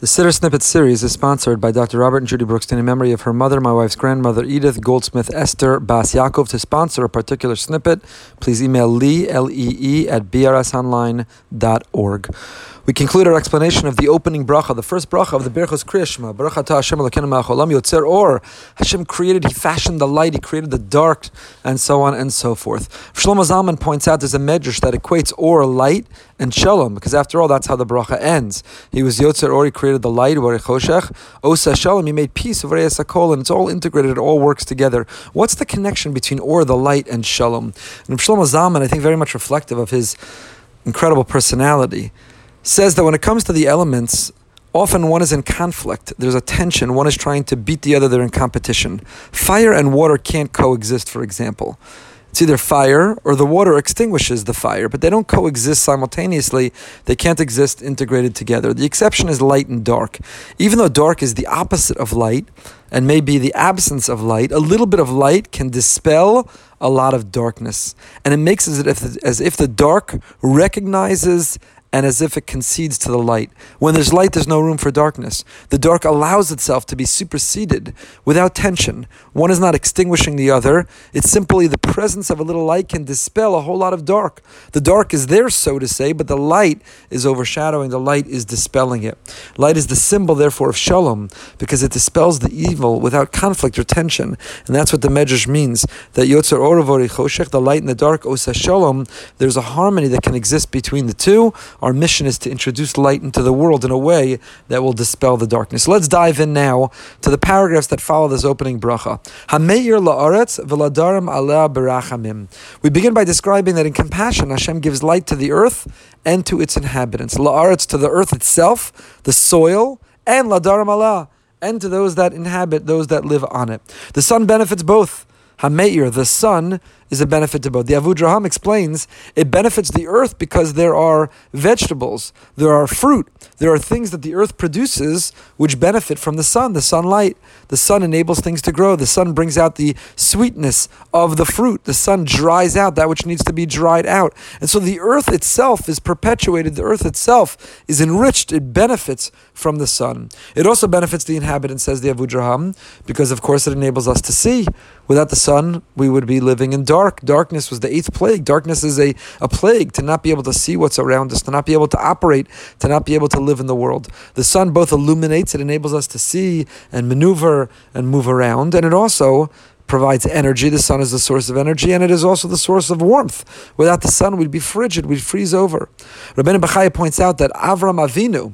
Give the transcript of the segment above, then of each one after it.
The Siddur Snippet series is sponsored by Dr. Robert and Judy Brookstein in memory of her mother, my wife's grandmother, Edith Goldsmith Esther Bas Yaakov. To sponsor a particular snippet, please email lee, L-E-E, at brsonline.org. We conclude our explanation of the opening bracha, the first bracha of the Berchos Kriyashma. Bracha ta Hashem Elokeinu ma'acholam yotzer or. Hashem created, He fashioned the light, He created the dark, and so on and so forth. Shlomo Zalman points out there's a medrash that equates or, light, and shalom, because after all, that's how the bracha ends. He was yotzer or, He created the light, choshech. Osa shalom, He made peace, sakol, and it's all integrated, it all works together. What's the connection between or, the light, and shalom? And Shlomo Zalman, I think, very much reflective of his incredible personality says that when it comes to the elements, often one is in conflict. There's a tension. One is trying to beat the other. They're in competition. Fire and water can't coexist, for example. It's either fire or the water extinguishes the fire, but they don't coexist simultaneously. They can't exist integrated together. The exception is light and dark. Even though dark is the opposite of light and may be the absence of light, a little bit of light can dispel a lot of darkness. And it makes it as if, the dark recognizes and as if it concedes to the light. When there's light, there's no room for darkness. The dark allows itself to be superseded without tension. One is not extinguishing the other. It's simply the presence of a little light can dispel a whole lot of dark. The dark is there, so to say, but the light is overshadowing, the light is dispelling it. Light is the symbol, therefore, of shalom, because it dispels the evil without conflict or tension. And that's what the Medrash means that Yotzer Oravori Choshech, the light and the dark, Osa Shalom, there's a harmony that can exist between the two our mission is to introduce light into the world in a way that will dispel the darkness. Let's dive in now to the paragraphs that follow this opening bracha. La'aretz v'ladarim. We begin by describing that in compassion, Hashem gives light to the earth and to its inhabitants. La'aretz to the earth itself, the soil, and ladarim alea, and to those that inhabit, those that live on it. The sun benefits both. Hameir, the sun, is a benefit to both. The Avudraham explains it benefits the earth because there are vegetables, there are fruit, there are things that the earth produces which benefit from the sun, the sunlight. The sun enables things to grow. The sun brings out the sweetness of the fruit. The sun dries out that which needs to be dried out. And so the earth itself is perpetuated. The earth itself is enriched. It benefits from the sun. It also benefits the inhabitants, says the Avudraham, because of course it enables us to see. Without the sun, we would be living in darkness dark. Darkness was the eighth plague. Darkness is a, a plague to not be able to see what's around us, to not be able to operate, to not be able to live in the world. The sun both illuminates, it enables us to see and maneuver and move around, and it also provides energy. The sun is the source of energy, and it is also the source of warmth. Without the sun, we'd be frigid, we'd freeze over. Rabbeinu Bachaya points out that Avram Avinu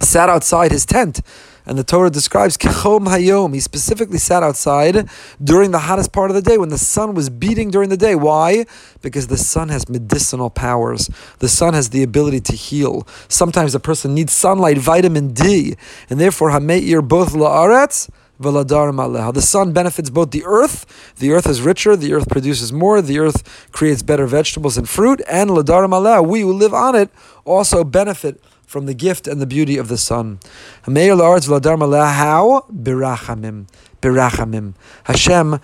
sat outside his tent and the Torah describes Kechom Hayom. He specifically sat outside during the hottest part of the day when the sun was beating during the day. Why? Because the sun has medicinal powers. The sun has the ability to heal. Sometimes a person needs sunlight, vitamin D, and therefore Hameir both la'aretz. The sun benefits both the earth. The earth is richer. The earth produces more. The earth creates better vegetables and fruit. And ladar we who live on it also benefit from the gift and the beauty of the sun. How? Birachamim. Birachamim. Hashem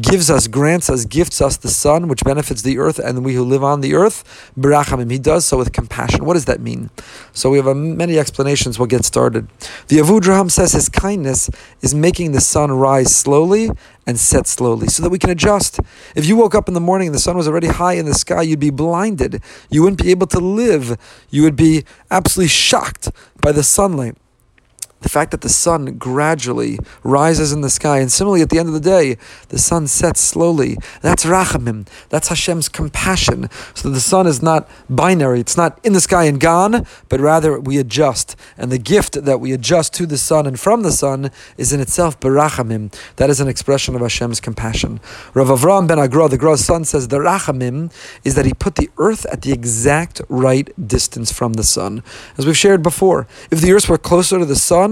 gives us, grants us, gifts us the sun, which benefits the earth and we who live on the earth. Birachamim. He does so with compassion. What does that mean? So we have many explanations. We'll get started. The Avudraham says his kindness is making the sun rise slowly and set slowly so that we can adjust. If you woke up in the morning and the sun was already high in the sky, you'd be blinded. You wouldn't be able to live. You would be absolutely shocked by the sunlight the fact that the sun gradually rises in the sky, and similarly at the end of the day, the sun sets slowly. That's rachamim. That's Hashem's compassion. So the sun is not binary. It's not in the sky and gone, but rather we adjust. And the gift that we adjust to the sun and from the sun is in itself berachamim. That is an expression of Hashem's compassion. Rav Avram ben HaGra, the Gra's son, says the rachamim is that he put the earth at the exact right distance from the sun. As we've shared before, if the earth were closer to the sun,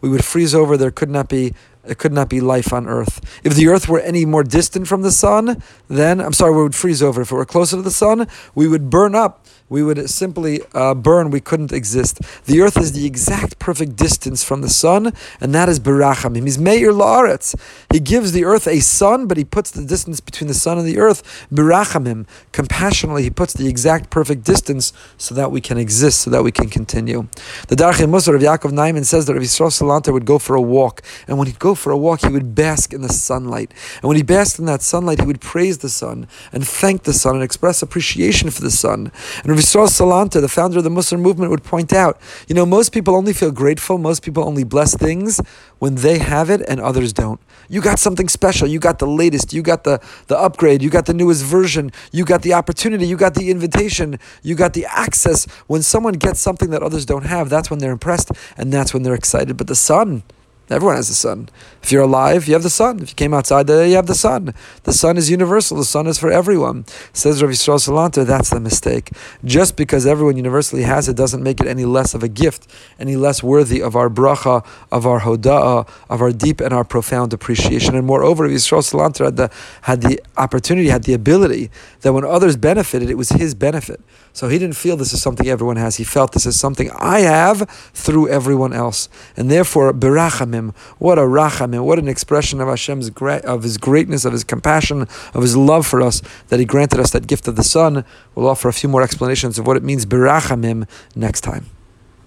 we would freeze over. There could not be it could not be life on earth. If the earth were any more distant from the sun, then I'm sorry, we would freeze over. If it were closer to the sun, we would burn up we would simply uh, burn. We couldn't exist. The earth is the exact perfect distance from the sun, and that is berachamim. He's meir laaretz. He gives the earth a sun, but he puts the distance between the sun and the earth berachamim. Compassionately, he puts the exact perfect distance so that we can exist, so that we can continue. The Darchei Musar of Yaakov Naiman says that Rav Yisrael Salanter would go for a walk, and when he'd go for a walk, he would bask in the sunlight. And when he basked in that sunlight, he would praise the sun and thank the sun and express appreciation for the sun. And Rav Yisrael Salanter, the founder of the Mussar movement, would point out, you know, most people only feel grateful, most people only bless things when they have it and others don't. You got something special. You got the latest. You got the, the upgrade. You got the newest version. You got the opportunity. You got the invitation. You got the access. When someone gets something that others don't have, that's when they're impressed and that's when they're excited. But the sun, Everyone has the sun. If you're alive, you have the sun. If you came outside there, you have the sun. The sun is universal. The sun is for everyone. Says Rav Yisrael Salanter, that's the mistake. Just because everyone universally has it doesn't make it any less of a gift, any less worthy of our bracha, of our hoda'ah, of our deep and our profound appreciation. And moreover, Rav Yisrael Salanter had the, had the opportunity, had the ability that when others benefited, it was his benefit. So he didn't feel this is something everyone has. He felt this is something I have through everyone else. And therefore, berachamim, what a rachamim, what an expression of Hashem's of his greatness, of his compassion, of his love for us, that he granted us that gift of the sun. We'll offer a few more explanations of what it means berachamim next time.